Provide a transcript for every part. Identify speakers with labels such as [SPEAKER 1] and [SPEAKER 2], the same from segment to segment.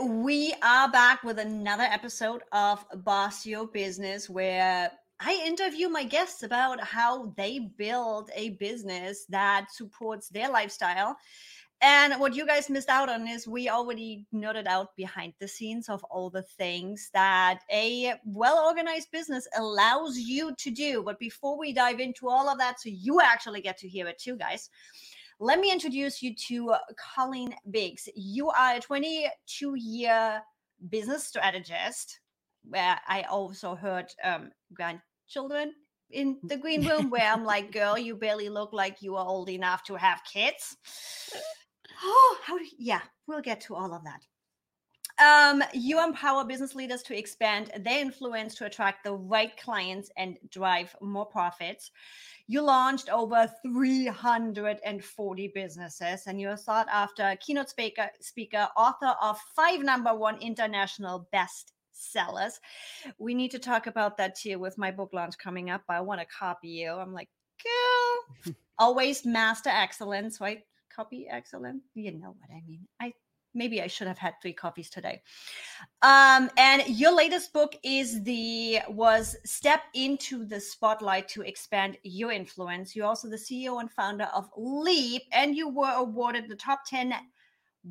[SPEAKER 1] we are back with another episode of Boss Your Business where I interview my guests about how they build a business that supports their lifestyle. And what you guys missed out on is we already noted out behind the scenes of all the things that a well organized business allows you to do. But before we dive into all of that, so you actually get to hear it too, guys, let me introduce you to Colleen Biggs. You are a 22 year business strategist, where I also heard um, grandchildren in the green room, where I'm like, girl, you barely look like you are old enough to have kids. Oh, how do yeah, we'll get to all of that. Um, you empower business leaders to expand their influence to attract the right clients and drive more profits. You launched over 340 businesses, and you're sought after keynote speaker, speaker, author of five number one international best sellers. We need to talk about that too with my book launch coming up. I want to copy you. I'm like, girl, always master excellence, right? Copy excellent. You know what I mean. I maybe I should have had three coffees today. Um, and your latest book is the was Step into the Spotlight to Expand Your Influence. You're also the CEO and founder of Leap, and you were awarded the top 10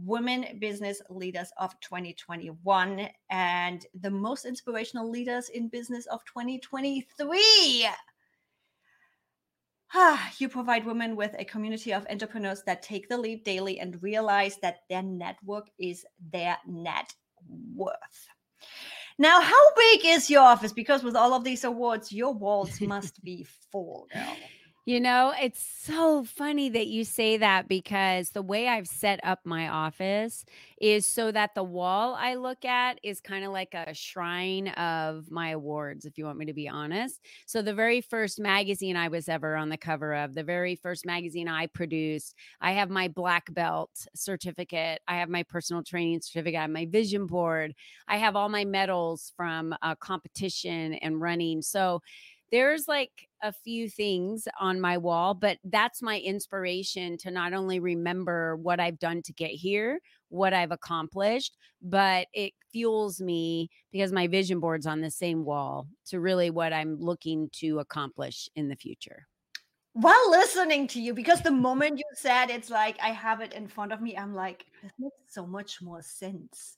[SPEAKER 1] women business leaders of 2021 and the most inspirational leaders in business of 2023. Ah, you provide women with a community of entrepreneurs that take the lead daily and realize that their network is their net worth. Now, how big is your office? Because with all of these awards, your walls must be full. Girl.
[SPEAKER 2] You know, it's so funny that you say that because the way I've set up my office is so that the wall I look at is kind of like a shrine of my awards, if you want me to be honest. So, the very first magazine I was ever on the cover of, the very first magazine I produced, I have my black belt certificate, I have my personal training certificate, I have my vision board, I have all my medals from uh, competition and running. So, there's like a few things on my wall, but that's my inspiration to not only remember what I've done to get here, what I've accomplished, but it fuels me because my vision board's on the same wall to really what I'm looking to accomplish in the future.
[SPEAKER 1] While listening to you, because the moment you said it's like I have it in front of me, I'm like, this makes so much more sense.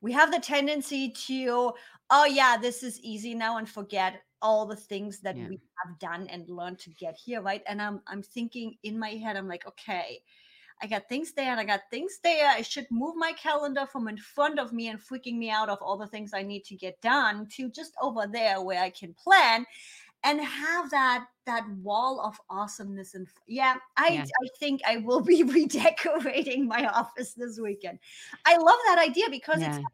[SPEAKER 1] We have the tendency to, oh yeah, this is easy now and forget all the things that yeah. we have done and learned to get here, right? And I'm I'm thinking in my head, I'm like, okay, I got things there and I got things there. I should move my calendar from in front of me and freaking me out of all the things I need to get done to just over there where I can plan and have that that wall of awesomeness and yeah i yeah. i think i will be redecorating my office this weekend i love that idea because yeah. it's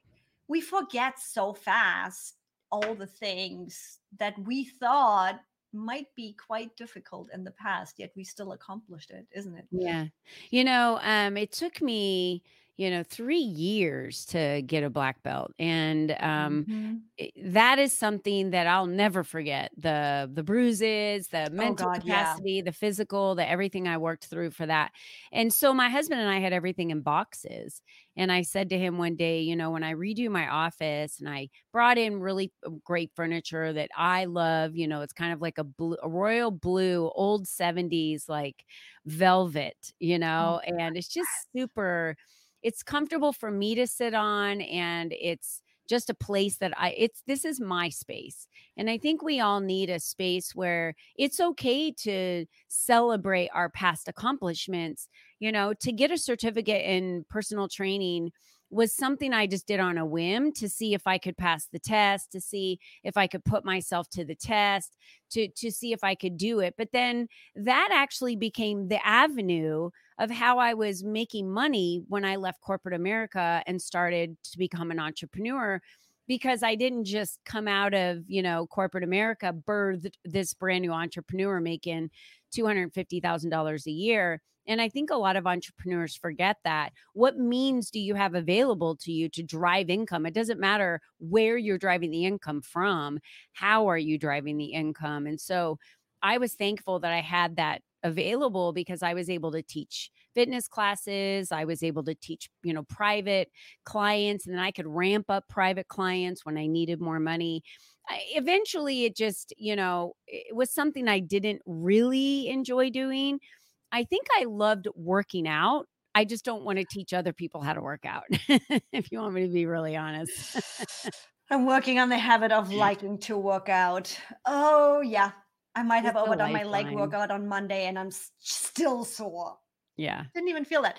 [SPEAKER 1] we forget so fast all the things that we thought might be quite difficult in the past yet we still accomplished it isn't it?
[SPEAKER 2] Yeah. You know um it took me you know, three years to get a black belt, and um, mm-hmm. that is something that I'll never forget. the The bruises, the oh, mental oh God, capacity, yeah. the physical, the everything I worked through for that. And so my husband and I had everything in boxes. And I said to him one day, you know, when I redo my office, and I brought in really uh, great furniture that I love. You know, it's kind of like a blue, a royal blue, old seventies like velvet. You oh know, and it's just super it's comfortable for me to sit on and it's just a place that I it's this is my space. And I think we all need a space where it's okay to celebrate our past accomplishments. You know, to get a certificate in personal training was something I just did on a whim to see if I could pass the test, to see if I could put myself to the test, to to see if I could do it. But then that actually became the avenue of how I was making money when I left corporate America and started to become an entrepreneur because I didn't just come out of, you know, corporate America, birthed this brand new entrepreneur making $250,000 a year. And I think a lot of entrepreneurs forget that. What means do you have available to you to drive income? It doesn't matter where you're driving the income from, how are you driving the income? And so I was thankful that I had that available because I was able to teach fitness classes. I was able to teach, you know, private clients, and then I could ramp up private clients when I needed more money. I, eventually, it just, you know, it was something I didn't really enjoy doing. I think I loved working out. I just don't want to teach other people how to work out, if you want me to be really honest.
[SPEAKER 1] I'm working on the habit of liking to work out. Oh, yeah. I might have overdone my leg workout on Monday and I'm still sore.
[SPEAKER 2] Yeah.
[SPEAKER 1] Didn't even feel that.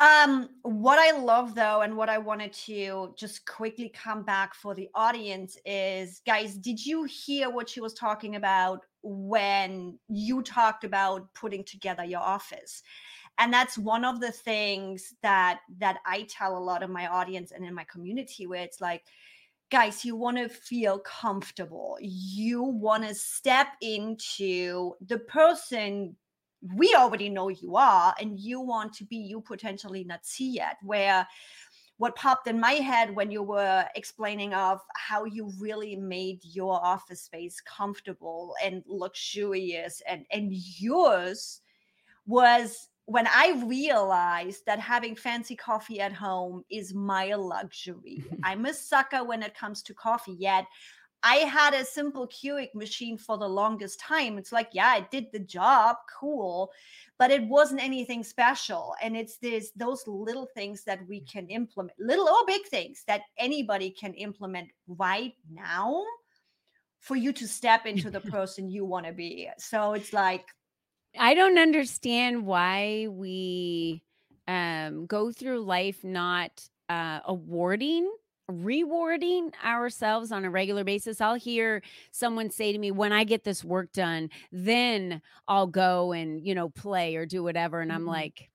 [SPEAKER 1] Um, what I love though, and what I wanted to just quickly come back for the audience is guys, did you hear what she was talking about when you talked about putting together your office? And that's one of the things that that I tell a lot of my audience and in my community where it's like, guys, you want to feel comfortable. You want to step into the person we already know you are, and you want to be you potentially not see yet. Where what popped in my head when you were explaining of how you really made your office space comfortable and luxurious and and yours was when I realized that having fancy coffee at home is my luxury. I'm a sucker when it comes to coffee, yet I had a simple Keurig machine for the longest time. It's like, yeah, it did the job, cool, but it wasn't anything special. And it's this those little things that we can implement, little or big things that anybody can implement right now for you to step into the person you want to be. So it's like
[SPEAKER 2] I don't understand why we um go through life not uh awarding rewarding ourselves on a regular basis. I'll hear someone say to me, when I get this work done, then I'll go and, you know, play or do whatever. And I'm mm-hmm. like,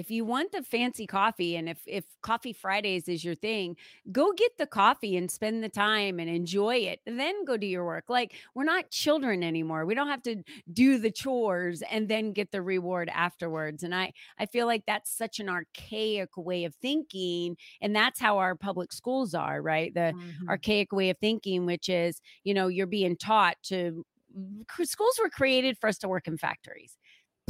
[SPEAKER 2] if you want the fancy coffee and if if coffee fridays is your thing go get the coffee and spend the time and enjoy it then go do your work. Like we're not children anymore. We don't have to do the chores and then get the reward afterwards and i i feel like that's such an archaic way of thinking and that's how our public schools are right? The mm-hmm. archaic way of thinking which is you know you're being taught to schools were created for us to work in factories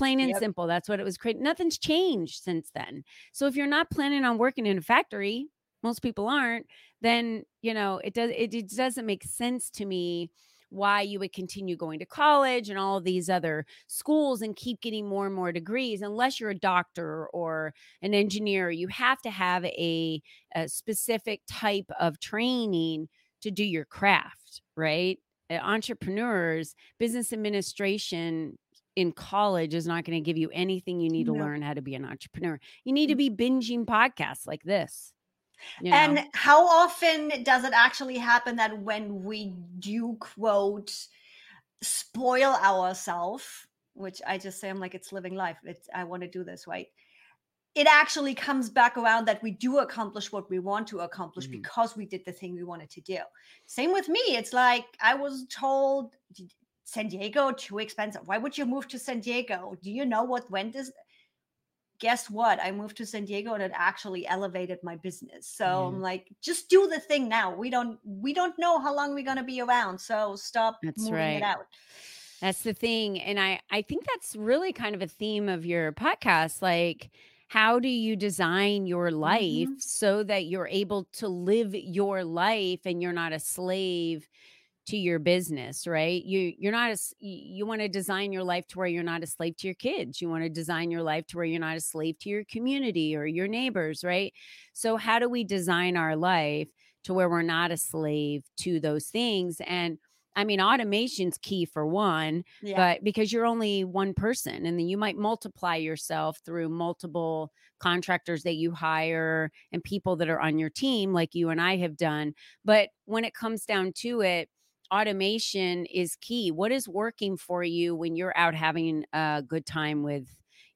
[SPEAKER 2] plain and yep. simple. That's what it was created. Nothing's changed since then. So if you're not planning on working in a factory, most people aren't, then you know it does it, it doesn't make sense to me why you would continue going to college and all these other schools and keep getting more and more degrees unless you're a doctor or an engineer you have to have a, a specific type of training to do your craft right eh, entrepreneurs business administration in college is not going to give you anything you need no. to learn how to be an entrepreneur. You need to mm. be binging podcasts like this.
[SPEAKER 1] You know? And how often does it actually happen that when we do quote spoil ourselves, which I just say I'm like it's living life. It's I want to do this, right? It actually comes back around that we do accomplish what we want to accomplish mm-hmm. because we did the thing we wanted to do. Same with me. It's like I was told San Diego too expensive. Why would you move to San Diego? Do you know what went is? Guess what? I moved to San Diego and it actually elevated my business. So mm. I'm like, just do the thing now. We don't we don't know how long we're gonna be around. So stop that's moving right. it out.
[SPEAKER 2] That's the thing. And I I think that's really kind of a theme of your podcast. Like how do you design your life mm-hmm. so that you're able to live your life and you're not a slave to your business right you you're not as you want to design your life to where you're not a slave to your kids you want to design your life to where you're not a slave to your community or your neighbors right so how do we design our life to where we're not a slave to those things and I mean, automation's key for one, yeah. but because you're only one person, and then you might multiply yourself through multiple contractors that you hire and people that are on your team, like you and I have done. But when it comes down to it, automation is key. What is working for you when you're out having a good time with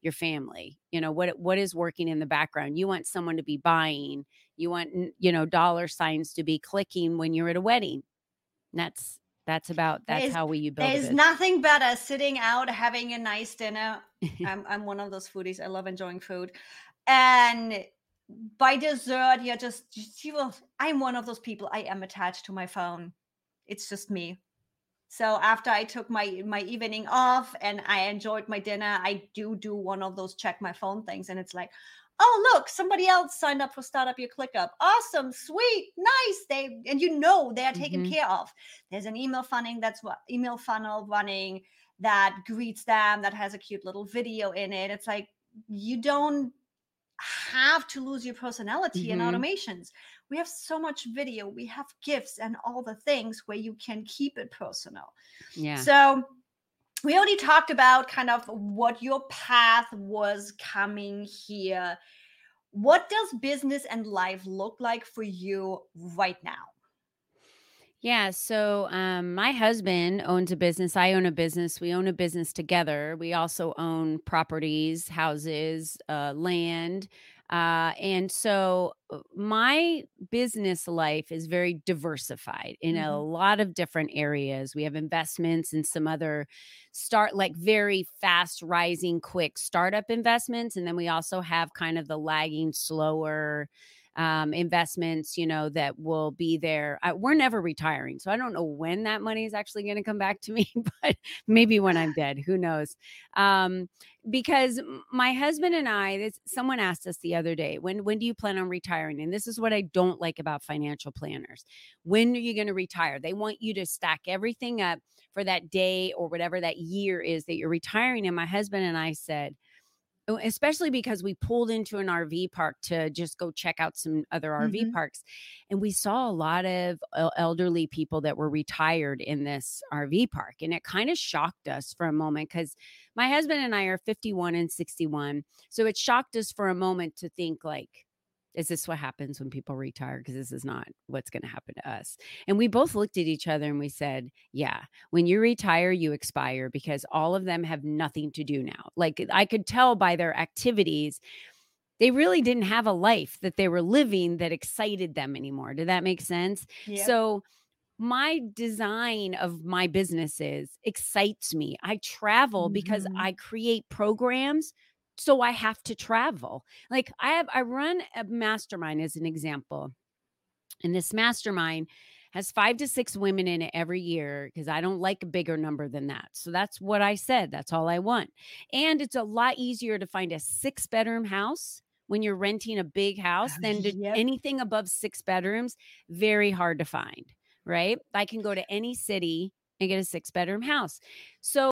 [SPEAKER 2] your family? You know, what what is working in the background? You want someone to be buying. You want you know dollar signs to be clicking when you're at a wedding. that's that's about that's there's, how we you build.
[SPEAKER 1] There's nothing better sitting out having a nice dinner. I'm I'm one of those foodies. I love enjoying food, and by dessert, you're just you will. I'm one of those people. I am attached to my phone it's just me So after I took my my evening off and I enjoyed my dinner, I do do one of those check my phone things, and it's like, oh look, somebody else signed up for Startup Your ClickUp. Awesome, sweet, nice. They and you know they are taken mm-hmm. care of. There's an email funding that's what email funnel running that greets them that has a cute little video in it. It's like you don't have to lose your personality mm-hmm. in automations. We have so much video, we have gifts and all the things where you can keep it personal.
[SPEAKER 2] Yeah.
[SPEAKER 1] So we already talked about kind of what your path was coming here. What does business and life look like for you right now?
[SPEAKER 2] Yeah. So, um, my husband owns a business. I own a business. We own a business together. We also own properties, houses, uh, land. Uh, and so uh, my business life is very diversified in mm-hmm. a lot of different areas. We have investments and some other start like very fast rising, quick startup investments. And then we also have kind of the lagging, slower um, investments, you know, that will be there. I, we're never retiring. So I don't know when that money is actually going to come back to me, but maybe when I'm dead, who knows? Um, because my husband and I, this, someone asked us the other day, when when do you plan on retiring? And this is what I don't like about financial planners. When are you going to retire? They want you to stack everything up for that day or whatever that year is that you're retiring. And my husband and I said, especially because we pulled into an RV park to just go check out some other RV mm-hmm. parks. And we saw a lot of elderly people that were retired in this RV park. And it kind of shocked us for a moment because my husband and I are 51 and 61. So it shocked us for a moment to think, like, is this what happens when people retire? Because this is not what's going to happen to us. And we both looked at each other and we said, Yeah, when you retire, you expire because all of them have nothing to do now. Like I could tell by their activities, they really didn't have a life that they were living that excited them anymore. Did that make sense? Yep. So, my design of my businesses excites me. I travel mm-hmm. because I create programs so I have to travel. Like I have I run a mastermind as an example. And this mastermind has 5 to 6 women in it every year because I don't like a bigger number than that. So that's what I said. That's all I want. And it's a lot easier to find a 6 bedroom house when you're renting a big uh, house than to yep. anything above 6 bedrooms, very hard to find, right? I can go to any city and get a 6 bedroom house. So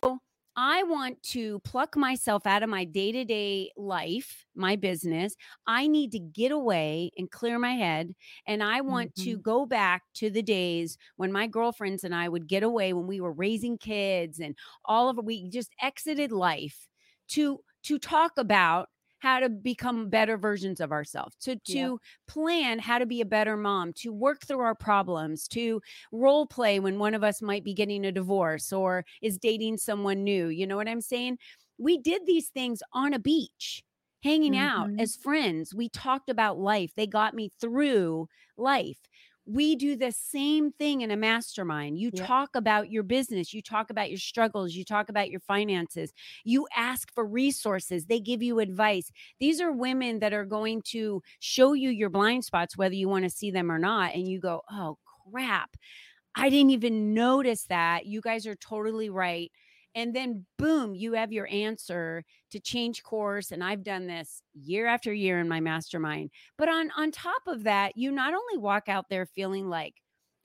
[SPEAKER 2] I want to pluck myself out of my day to day life, my business. I need to get away and clear my head. And I want mm-hmm. to go back to the days when my girlfriends and I would get away when we were raising kids and all of. We just exited life to to talk about how to become better versions of ourselves, to to yeah. plan how to be a better mom, to work through our problems, to role play when one of us might be getting a divorce or is dating someone new. You know what I'm saying? We did these things on a beach hanging mm-hmm. out as friends. We talked about life. They got me through life we do the same thing in a mastermind. You talk about your business, you talk about your struggles, you talk about your finances, you ask for resources, they give you advice. These are women that are going to show you your blind spots, whether you want to see them or not. And you go, oh, crap. I didn't even notice that. You guys are totally right and then boom you have your answer to change course and i've done this year after year in my mastermind but on on top of that you not only walk out there feeling like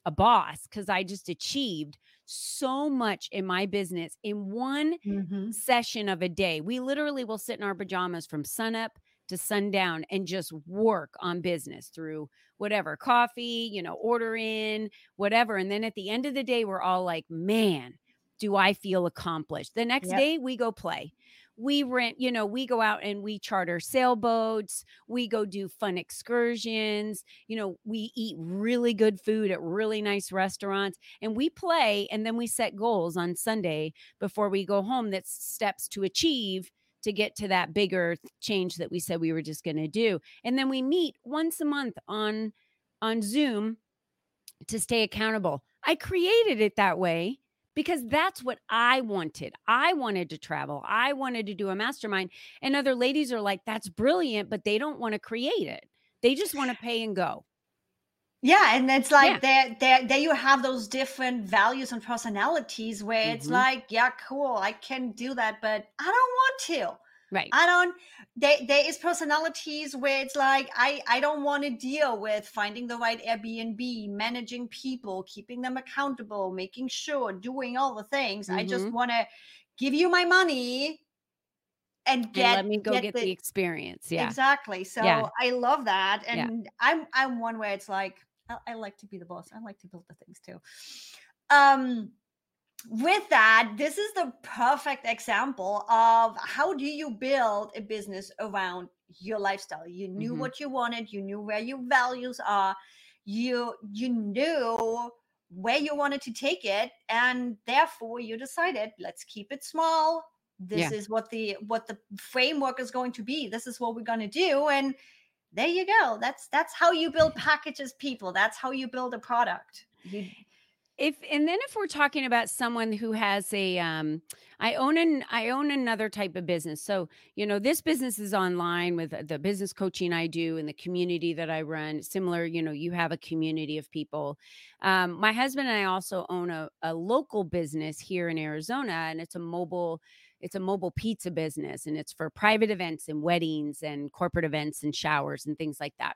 [SPEAKER 2] a boss because i just achieved so much in my business in one mm-hmm. session of a day we literally will sit in our pajamas from sunup to sundown and just work on business through whatever coffee, you know, order in, whatever. And then at the end of the day, we're all like, man, do I feel accomplished? The next yep. day, we go play. We rent, you know, we go out and we charter sailboats. We go do fun excursions. You know, we eat really good food at really nice restaurants and we play. And then we set goals on Sunday before we go home that's steps to achieve to get to that bigger change that we said we were just going to do. And then we meet once a month on on Zoom to stay accountable. I created it that way because that's what I wanted. I wanted to travel. I wanted to do a mastermind. And other ladies are like, that's brilliant, but they don't want to create it. They just want to pay and go.
[SPEAKER 1] Yeah, and it's like yeah. there, there, there you have those different values and personalities where mm-hmm. it's like, yeah, cool, I can do that, but I don't want to.
[SPEAKER 2] Right.
[SPEAKER 1] I don't there there is personalities where it's like I I don't want to deal with finding the right Airbnb, managing people, keeping them accountable, making sure, doing all the things. Mm-hmm. I just mm-hmm. want to give you my money and get
[SPEAKER 2] and let me go get, get the, the, experience. Yeah.
[SPEAKER 1] Exactly. So yeah. I love that. And yeah. I'm I'm one where it's like I, I like to be the boss. I like to build the things too. Um with that, this is the perfect example of how do you build a business around your lifestyle. You knew mm-hmm. what you wanted, you knew where your values are, you you knew where you wanted to take it and therefore you decided let's keep it small this yeah. is what the what the framework is going to be this is what we're going to do and there you go that's that's how you build packages people that's how you build a product you,
[SPEAKER 2] if and then if we're talking about someone who has a um i own an i own another type of business. So you know this business is online with the business coaching i do and the community that i run similar you know you have a community of people. Um my husband and i also own a, a local business here in arizona and it's a mobile it's a mobile pizza business and it's for private events and weddings and corporate events and showers and things like that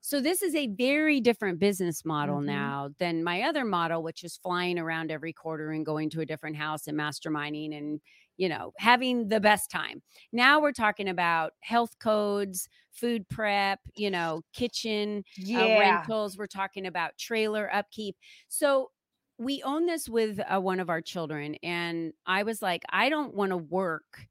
[SPEAKER 2] so this is a very different business model mm-hmm. now than my other model, which is flying around every quarter and going to a different house and masterminding and you know having the best time. Now we're talking about health codes, food prep, you know, kitchen uh, yeah. uh, rentals. We're talking about trailer upkeep. So we own this with uh, one of our children, and I was like, I don't want to work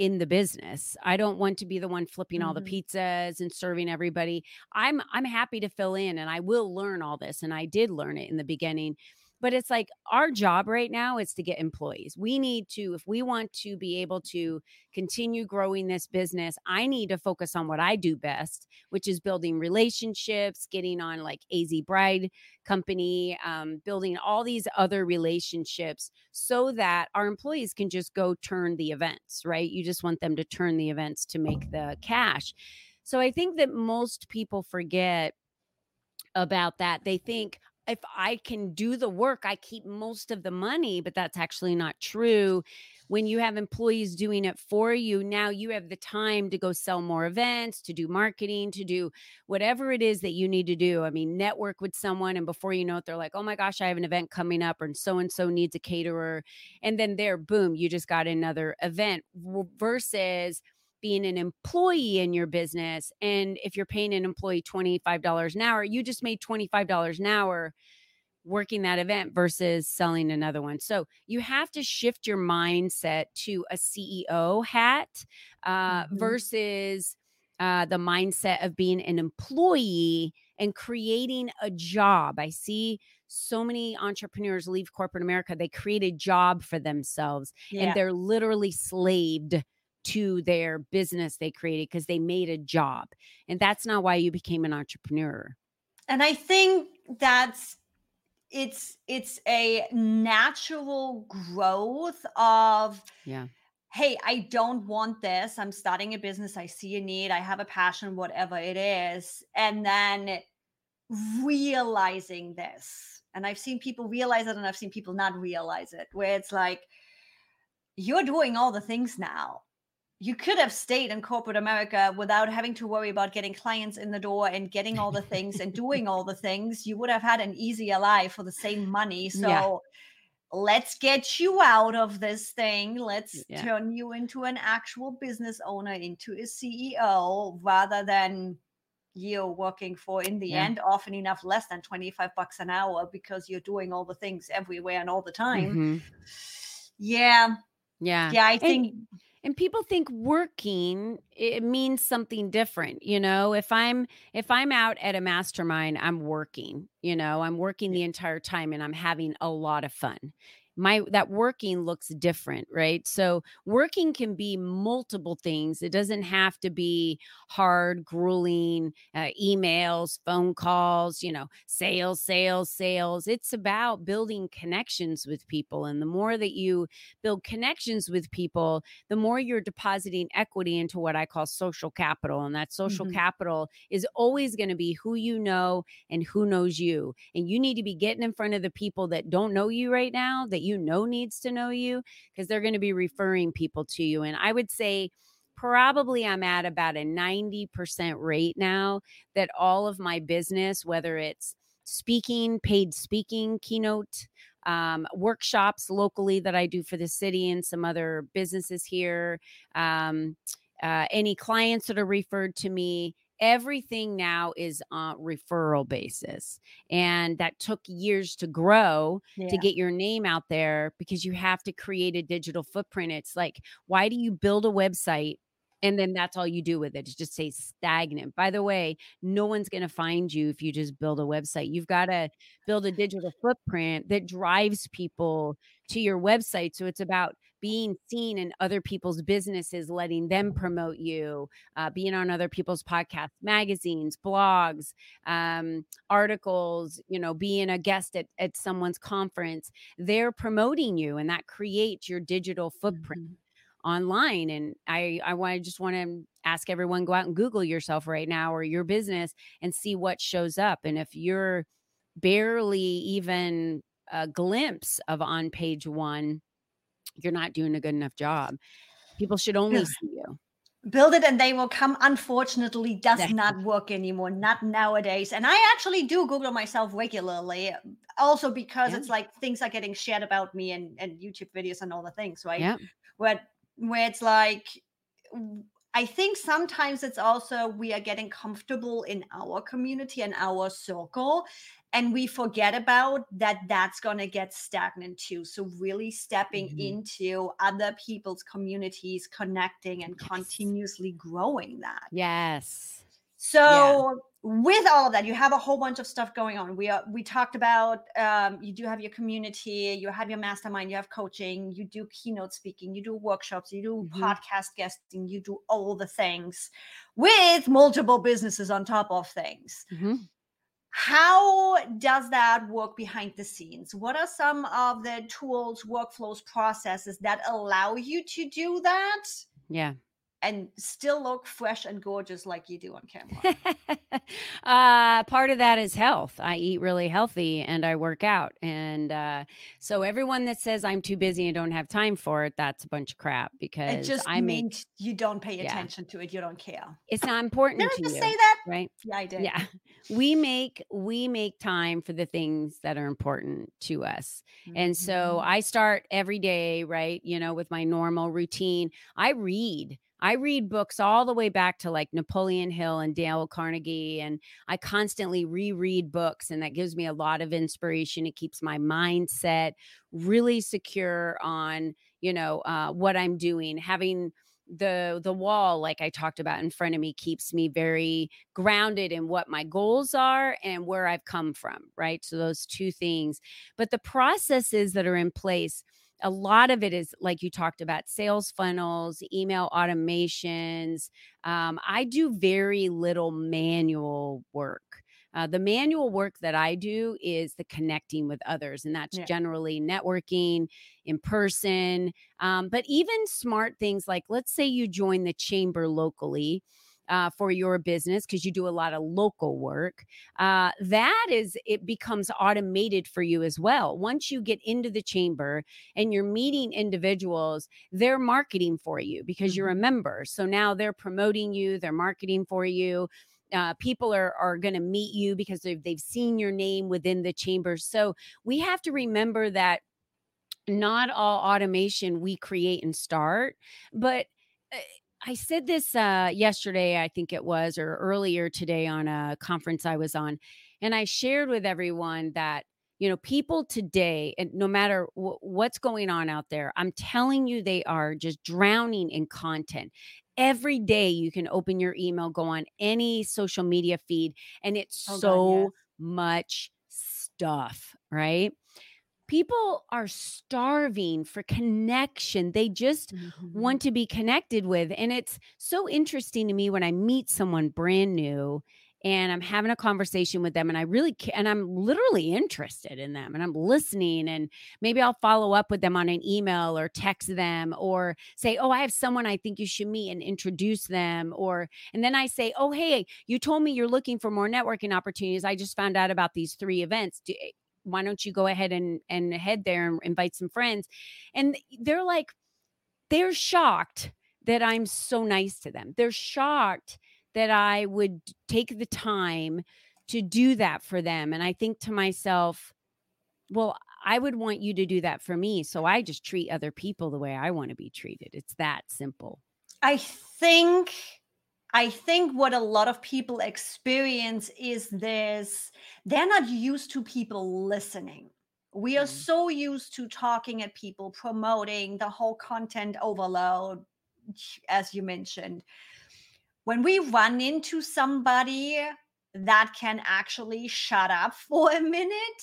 [SPEAKER 2] in the business. I don't want to be the one flipping mm-hmm. all the mm-hmm. pizzas and serving everybody. I'm I'm happy to fill in and I will learn all this and I did learn it in the beginning but it's like our job right now is to get employees. We need to, if we want to be able to continue growing this business, I need to focus on what I do best, which is building relationships, getting on like AZ Bride Company, um, building all these other relationships so that our employees can just go turn the events, right? You just want them to turn the events to make the cash. So I think that most people forget about that. They think, if I can do the work, I keep most of the money, but that's actually not true. When you have employees doing it for you, now you have the time to go sell more events, to do marketing, to do whatever it is that you need to do. I mean, network with someone, and before you know it, they're like, oh my gosh, I have an event coming up, and so and so needs a caterer. And then there, boom, you just got another event versus being an employee in your business. And if you're paying an employee $25 an hour, you just made $25 an hour working that event versus selling another one. So you have to shift your mindset to a CEO hat uh, mm-hmm. versus uh, the mindset of being an employee and creating a job. I see so many entrepreneurs leave corporate America, they create a job for themselves yeah. and they're literally slaved to their business they created because they made a job. And that's not why you became an entrepreneur.
[SPEAKER 1] And I think that's it's it's a natural growth of
[SPEAKER 2] yeah.
[SPEAKER 1] Hey i don't want this. I'm starting a business. I see a need. I have a passion whatever it is. And then realizing this and i've seen people realize it and i've seen people not realize it where it's like you're doing all the things now you could have stayed in corporate America without having to worry about getting clients in the door and getting all the things and doing all the things. You would have had an easier life for the same money. So yeah. let's get you out of this thing. Let's yeah. turn you into an actual business owner, into a CEO, rather than you working for in the yeah. end often enough less than 25 bucks an hour because you're doing all the things everywhere and all the time. Mm-hmm. Yeah.
[SPEAKER 2] Yeah.
[SPEAKER 1] Yeah. I think. And-
[SPEAKER 2] and people think working it means something different you know? If i'm if i'm out at a mastermind i'm working you know? I'm working the entire time and i'm having a lot of fun my that working looks different right? So working can be multiple things. It doesn't have to be hard grueling uh, emails phone calls you know sales sales sales. It's about building connections with people and the more that you build connections with people the more you're depositing equity into what i call social capital and that social mm-hmm. capital is always going to be who you know and who knows you and you need to be getting in front of the people that don't know you right now that you you know needs to know you because they're going to be referring people to you. And I would say, probably I'm at about a 90% rate now that all of my business, whether it's speaking, paid speaking, keynote, um, workshops locally that I do for the city and some other businesses here, um, uh, any clients that are referred to me, everything now is on referral basis and that took years to grow yeah. to get your name out there because you have to create a digital footprint it's like why do you build a website and then that's all you do with it. It just stays stagnant. By the way, no one's going to find you if you just build a website. You've got to build a digital footprint that drives people to your website. So it's about being seen in other people's businesses, letting them promote you, uh, being on other people's podcasts, magazines, blogs, um, articles, you know, being a guest at, at someone's conference. They're promoting you, and that creates your digital footprint. Mm-hmm online and i i want to just want to ask everyone go out and google yourself right now or your business and see what shows up and if you're barely even a glimpse of on page one you're not doing a good enough job. People should only see you.
[SPEAKER 1] Build it and they will come. Unfortunately does not work anymore not nowadays. And i actually do google myself regularly also because yeah. it's like things are getting shared about me and, and youtube videos and all the things right?
[SPEAKER 2] Yeah
[SPEAKER 1] where where it's like I think sometimes it's also we are getting comfortable in our community and our circle and we forget about that that's going to get stagnant too so really stepping mm-hmm. into other people's communities connecting and yes. continuously growing that
[SPEAKER 2] yes
[SPEAKER 1] so with all of that you have a whole bunch of stuff going on. We are we talked about um, you do have your community you have your mastermind you have coaching you do keynote speaking you do workshops you do mm-hmm. podcast guesting you do all the things with multiple businesses on top of things. Mm-hmm. how does that work behind the scenes? What are some of the tools workflows processes that allow you to do that?
[SPEAKER 2] Yeah
[SPEAKER 1] and still look fresh and gorgeous like you do on camera?
[SPEAKER 2] uh, part of that is health. I eat really healthy and I work out. And uh, so everyone that says I'm too busy and don't have time for it, that's a bunch of crap because
[SPEAKER 1] it just
[SPEAKER 2] I
[SPEAKER 1] make you don't pay attention yeah. to it. You don't care.
[SPEAKER 2] It's not important
[SPEAKER 1] did
[SPEAKER 2] to
[SPEAKER 1] just
[SPEAKER 2] you.
[SPEAKER 1] say that?
[SPEAKER 2] Right?
[SPEAKER 1] Yeah, I did.
[SPEAKER 2] Yeah. We make we make time for the things that are important to us. Mm-hmm. And so mm-hmm. I start every day, right? You know, with my normal routine. I read I read books all the way back to like Napoleon Hill and Dale Carnegie, and I constantly reread books, and that gives me a lot of inspiration. It keeps my mindset really secure on you know uh, what I'm doing. Having the the wall like i talked about in front of me keeps me very grounded in what my goals are and where i've come from right so those two things but the processes that are in place a lot of it is like you talked about sales funnels, email automations. Um, I do very little manual work. Uh, the manual work that I do is the connecting with others, and that's yeah. generally networking in person. Um, but even smart things like, let's say you join the chamber locally uh, for your business because you do a lot of local work, uh, that is, it becomes automated for you as well. Once you get into the chamber and you're meeting individuals, they're marketing for you because you're a mm-hmm. member. So now they're promoting you, they're marketing for you. Uh, people are are going to meet you because they've, they've seen your name within the chamber. So we have to remember that not all automation we create and start, but eh, I said this uh, yesterday, I think it was, or earlier today on a conference I was on. And I shared with everyone that, you know, people today, and no matter w- what's going on out there, I'm telling you, they are just drowning in content. Every day you can open your email, go on any social media feed, and it's oh, so God, yes. much stuff, right? People are starving for connection. They just mm-hmm. want to be connected with. And it's so interesting to me when I meet someone brand new and I'm having a conversation with them and I really ca- and I'm literally interested in them and I'm listening and maybe I'll follow up with them on an email or text them or say, "Oh, I have someone I think you should meet and introduce them." Or and then I say, "Oh, hey, you told me you're looking for more networking opportunities. I just found out about these 3 events. Do, eh, why don't you go ahead and and head there and invite some friends?" And they're like they're shocked that I'm so nice to them. They're shocked that I would take the time to do that for them. And I think to myself, well, I would want you to do that for me. So I just treat other people the way I want to be treated. It's that simple.
[SPEAKER 1] I think I think what a lot of people experience is this they're not used to people listening. We are mm-hmm. so used to talking at people, promoting the whole content overload, as you mentioned when we run into somebody that can actually shut up for a minute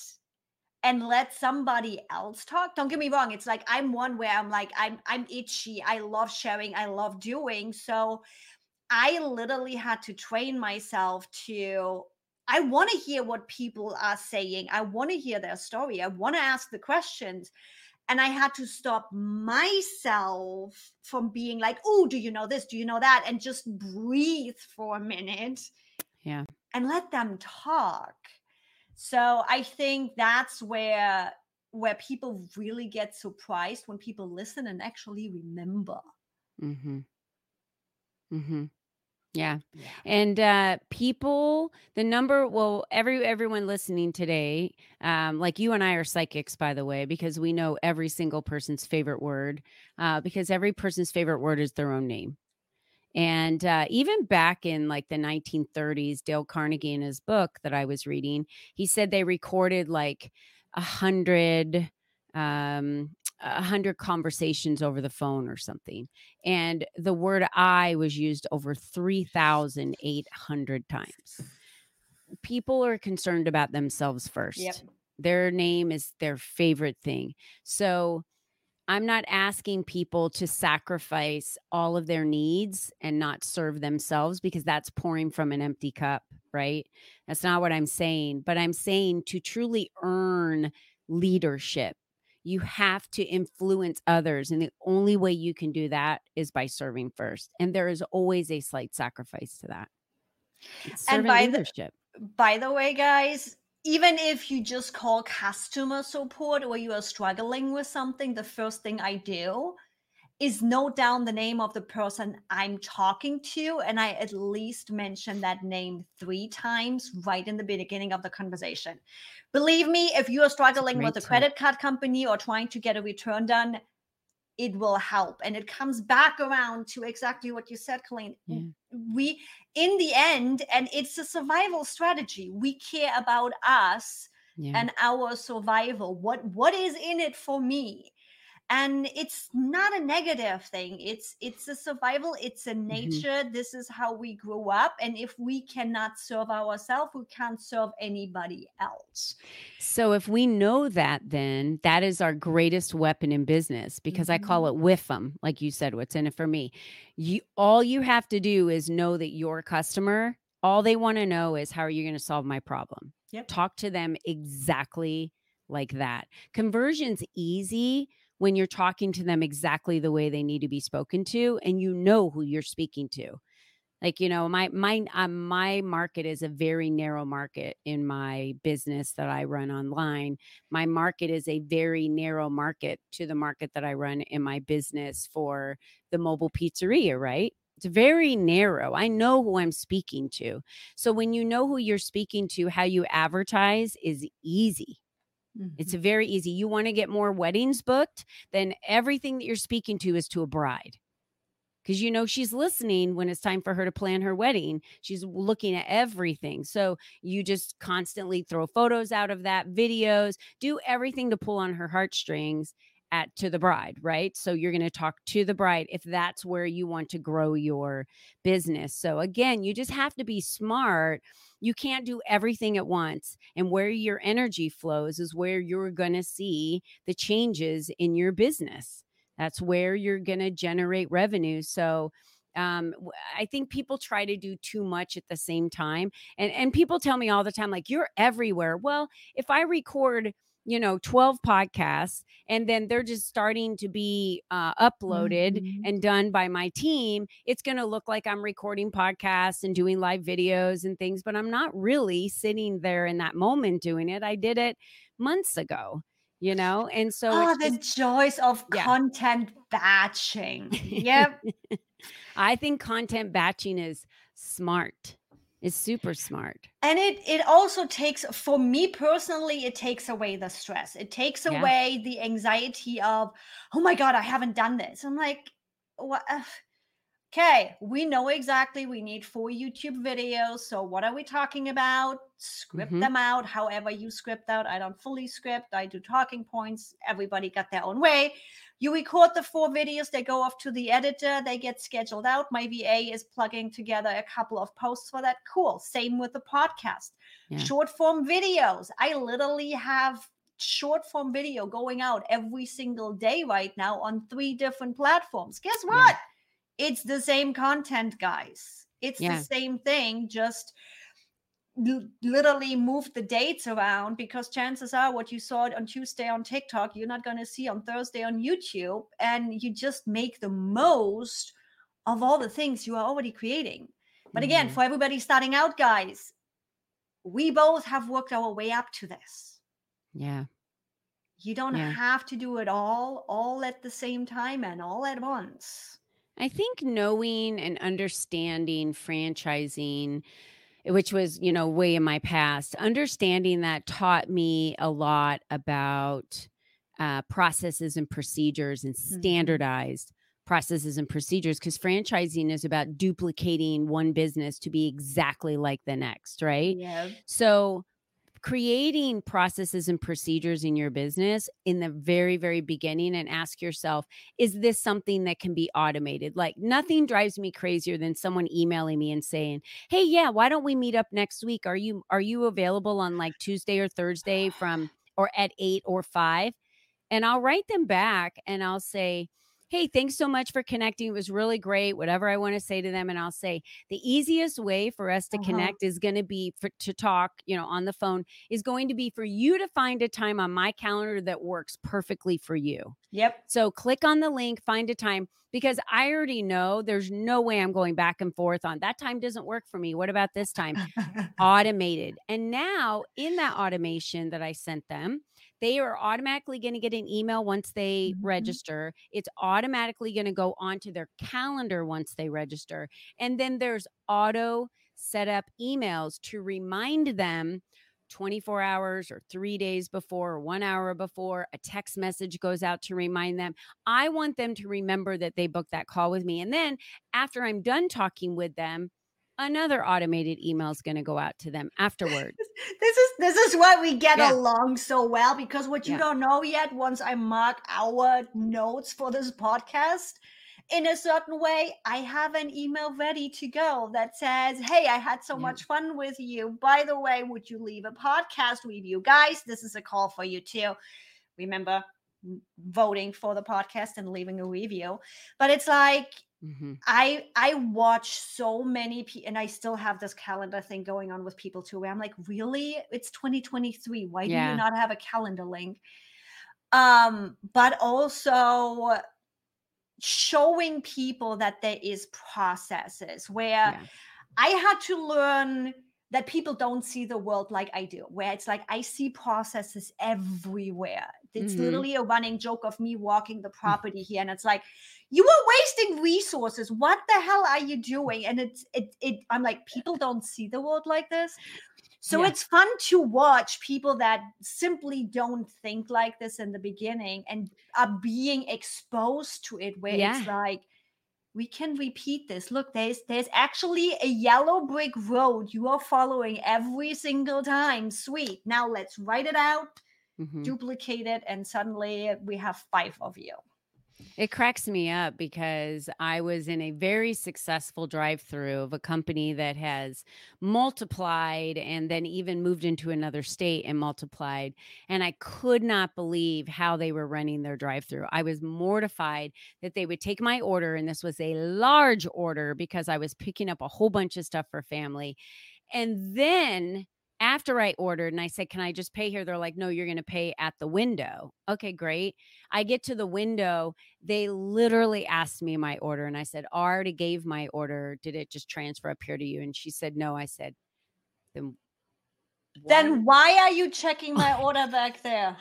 [SPEAKER 1] and let somebody else talk don't get me wrong it's like i'm one where i'm like i'm i'm itchy i love sharing i love doing so i literally had to train myself to i want to hear what people are saying i want to hear their story i want to ask the questions and I had to stop myself from being like, oh, do you know this? Do you know that? And just breathe for a minute.
[SPEAKER 2] Yeah.
[SPEAKER 1] And let them talk. So I think that's where where people really get surprised when people listen and actually remember.
[SPEAKER 2] Mm-hmm. Mm-hmm. Yeah. yeah. And uh people, the number well, every everyone listening today, um, like you and I are psychics, by the way, because we know every single person's favorite word, uh, because every person's favorite word is their own name. And uh, even back in like the 1930s, Dale Carnegie in his book that I was reading, he said they recorded like a hundred um a hundred conversations over the phone or something. And the word I was used over 3,800 times. People are concerned about themselves first. Yep. Their name is their favorite thing. So I'm not asking people to sacrifice all of their needs and not serve themselves because that's pouring from an empty cup, right? That's not what I'm saying. But I'm saying to truly earn leadership you have to influence others and the only way you can do that is by serving first and there is always a slight sacrifice to that
[SPEAKER 1] and by leadership. the by the way guys even if you just call customer support or you are struggling with something the first thing i do is note down the name of the person I'm talking to, and I at least mention that name three times right in the beginning of the conversation. Believe me, if you are struggling with a credit card company or trying to get a return done, it will help. And it comes back around to exactly what you said, Colleen. Yeah. We, in the end, and it's a survival strategy, we care about us yeah. and our survival. What what is in it for me? And it's not a negative thing it's it's a survival it's a mm-hmm. nature mm-hmm. this is how we grew up and if we cannot serve ourselves we can't serve anybody else
[SPEAKER 2] so if we know that then that is our greatest weapon in business because mm-hmm. i call mm-hmm. it with them like you said what's in it for me you all you have to do is know that your customer all they want to know is how are you going to solve my problem yep. talk to them exactly like that conversion's easy when you're talking to them exactly the way they need to be spoken to and you know who you're speaking to. Like you know my my uh, my market is a very narrow market in my business that i run online. My market is a very narrow market to the market that i run in my business for the mobile pizzeria right? It's very narrow. I know who i'm speaking to. So when you know who you're speaking to how you advertise is easy Mm-hmm. It's very easy. You want to get more weddings booked, then everything that you're speaking to is to a bride. Because you know she's listening when it's time for her to plan her wedding. She's looking at everything. So you just constantly throw photos out of that, videos, do everything to pull on her heartstrings. At to the bride, right? So you're going to talk to the bride if that's where you want to grow your business. So again, you just have to be smart. You can't do everything at once. And where your energy flows is where you're going to see the changes in your business. That's where you're going to generate revenue. So um, I think people try to do too much at the same time. And and people tell me all the time like you're everywhere. Well, if I record you know 12 podcasts and then they're just starting to be uh, uploaded mm-hmm. and done by my team it's going to look like i'm recording podcasts and doing live videos and things but i'm not really sitting there in that moment doing it i did it months ago you know and so
[SPEAKER 1] oh the just, joys of yeah. content batching yep
[SPEAKER 2] i think content batching is smart is super smart.
[SPEAKER 1] And it it also takes for me personally it takes away the stress. It takes yeah. away the anxiety of oh my god, I haven't done this. I'm like what Okay, we know exactly we need four YouTube videos. So what are we talking about? Script mm-hmm. them out however you script out. I don't fully script. I do talking points. Everybody got their own way. You record the four videos, they go off to the editor, they get scheduled out. My VA is plugging together a couple of posts for that. Cool. Same with the podcast. Yeah. Short form videos. I literally have short form video going out every single day right now on three different platforms. Guess what? Yeah it's the same content, guys. It's yeah. the same thing, just literally move the dates around because chances are what you saw on Tuesday on TikTok, you're not going to see on Thursday on YouTube. And you just make the most of all the things you are already creating. But again, mm-hmm. for everybody starting out, guys, we both have worked our way up to this.
[SPEAKER 2] Yeah.
[SPEAKER 1] You don't yeah. have to do it all, all at the same time and all at once.
[SPEAKER 2] I think knowing and understanding franchising, which was, you know, way in my past, understanding that taught me a lot about uh, processes and procedures and mm-hmm. standardized mm-hmm. processes and procedures because franchising is about duplicating one business to be exactly like the next, right?
[SPEAKER 1] Yeah.
[SPEAKER 2] So creating processes and procedures in your business in the very very beginning and ask yourself is this something that can be automated? Like nothing drives me crazier than someone emailing me and saying hey yeah why don't we meet up next week? Are you are you available on like tuesday or thursday from or at 8 or 5 and i'll write them back and i'll say hey, thanks so much for connecting. It was really great. Whatever I want to say to them. And I'll say the easiest way for us to uh-huh. connect is going to be for, to talk, you know, on the phone is going to be for you to find a time on my calendar that works perfectly for you.
[SPEAKER 1] Yep.
[SPEAKER 2] So click on the link, find a time because I already know there's no way I'm going back and forth on that time doesn't work for me. What about this time? Automated. And now in that automation that I sent them, they are automatically going to get an email once they mm-hmm. register. It's automatically going to go onto their calendar once they register. And then there's auto set up emails to remind them 24 hours or three days before or one hour before a text message goes out to remind them i want them to remember that they booked that call with me and then after i'm done talking with them another automated email is going to go out to them afterwards.
[SPEAKER 1] this is this is why we get yeah. along so well because what you yeah. don't know yet once I mark our notes for this podcast in a certain way, I have an email ready to go that says, Hey, I had so yeah. much fun with you. By the way, would you leave a podcast review? Guys, this is a call for you too. Remember voting for the podcast and leaving a review. But it's like Mm-hmm. I I watch so many people, and I still have this calendar thing going on with people too. Where I'm like, really, it's 2023. Why yeah. do you not have a calendar link? Um, but also showing people that there is processes where yeah. I had to learn that people don't see the world like I do, where it's like I see processes everywhere. It's mm-hmm. literally a running joke of me walking the mm. property here, and it's like you are wasting resources. What the hell are you doing? And it's it it. I'm like people don't see the world like this. So yeah. it's fun to watch people that simply don't think like this in the beginning and are being exposed to it, where yeah. it's like we can repeat this look there's there's actually a yellow brick road you are following every single time sweet now let's write it out mm-hmm. duplicate it, and suddenly we have five of you.
[SPEAKER 2] It cracks me up because I was in a very successful drive through of a company that has multiplied and then even moved into another state and multiplied. And I could not believe how they were running their drive through. I was mortified that they would take my order, and this was a large order because I was picking up a whole bunch of stuff for family. And then after I ordered and I said, Can I just pay here? They're like, No, you're going to pay at the window. Okay, great. I get to the window. They literally asked me my order. And I said, I already gave my order. Did it just transfer up here to you? And she said, No. I said,
[SPEAKER 1] Then why, then why are you checking my order back there?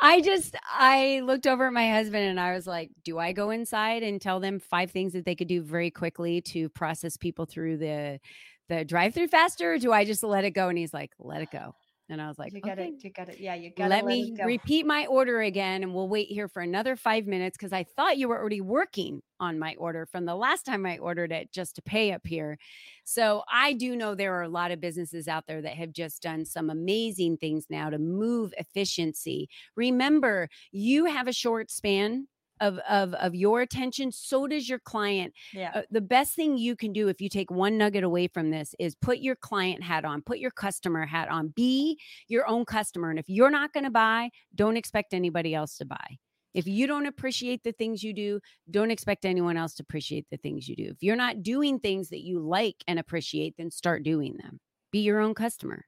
[SPEAKER 2] I just I looked over at my husband and I was like, do I go inside and tell them five things that they could do very quickly to process people through the the drive through faster or do I just let it go? And he's like, let it go. And I was like,
[SPEAKER 1] you got
[SPEAKER 2] okay.
[SPEAKER 1] it. You got it. Yeah, you got
[SPEAKER 2] let, let me repeat my order again and we'll wait here for another five minutes because I thought you were already working on my order from the last time I ordered it just to pay up here. So I do know there are a lot of businesses out there that have just done some amazing things now to move efficiency. Remember, you have a short span of of of your attention so does your client.
[SPEAKER 1] Yeah.
[SPEAKER 2] Uh, the best thing you can do if you take one nugget away from this is put your client hat on put your customer hat on. Be your own customer and if you're not going to buy don't expect anybody else to buy. If you don't appreciate the things you do don't expect anyone else to appreciate the things you do. If you're not doing things that you like and appreciate then start doing them. Be your own customer.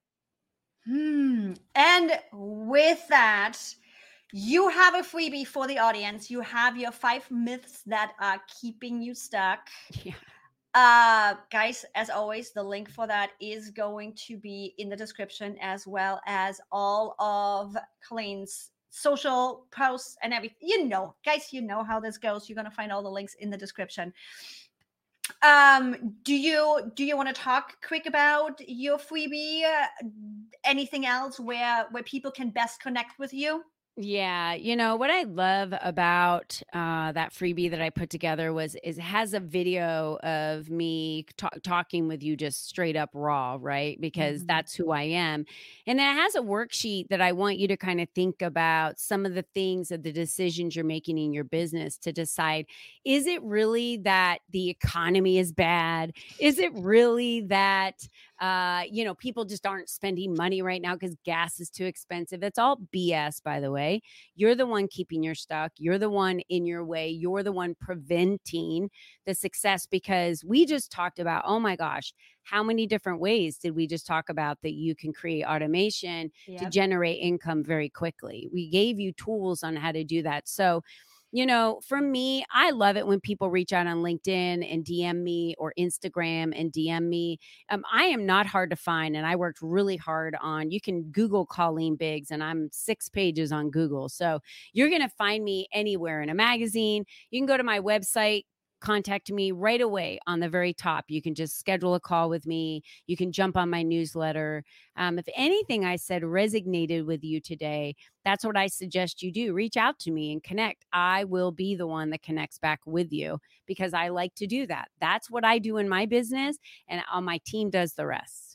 [SPEAKER 1] Hmm. and with that you have a freebie for the audience. You have your five myths that are keeping you stuck.
[SPEAKER 2] Yeah.
[SPEAKER 1] Uh, guys, as always, the link for that is going to be in the description as well as all of Colleen's social posts and everything. You know, guys, you know how this goes. You're gonna find all the links in the description. Um, do you do you want to talk quick about your freebie? Uh, anything else where where people can best connect with you?
[SPEAKER 2] Yeah, you know what I love about uh, that freebie that I put together was is it has a video of me talk, talking with you just straight up raw, right? Because mm-hmm. that's who I am, and then it has a worksheet that I want you to kind of think about some of the things of the decisions you're making in your business to decide: is it really that the economy is bad? Is it really that uh, you know, people just aren't spending money right now because gas is too expensive. It's all BS, by the way. You're the one keeping your stuck. You're the one in your way. You're the one preventing the success because we just talked about, oh my gosh, how many different ways did we just talk about that you can create automation yep. to generate income very quickly? We gave you tools on how to do that. So, you know, for me, I love it when people reach out on LinkedIn and DM me or Instagram and DM me. Um, I am not hard to find, and I worked really hard on. You can Google Colleen Biggs, and I'm six pages on Google, so you're to find me anywhere in a magazine. You can go to my website, contact me right away on the very top. You can just schedule a call with me. You can jump on my newsletter. Um, if anything I said resonated with you today, that's what I suggest you do. Reach out to me and connect. I will be the one that connects back with you because I like to do that. That's what I do in my business, and uh, my team does the rest.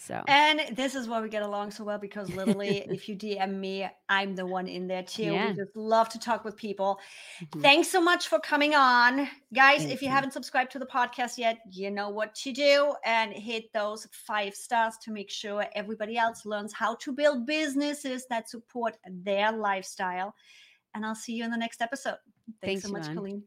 [SPEAKER 2] So
[SPEAKER 1] and this is why we get along so well because literally, if you DM me, I'm the one in there too. Yeah. We just love to talk with people. Mm-hmm. Thanks so much for coming on, guys. Thank if you, you haven't subscribed to the podcast yet, you know what to do and hit those five stars to make sure everybody else learns how to build businesses that support their lifestyle. And I'll see you in the next episode. Thanks, Thanks so much, Colleen.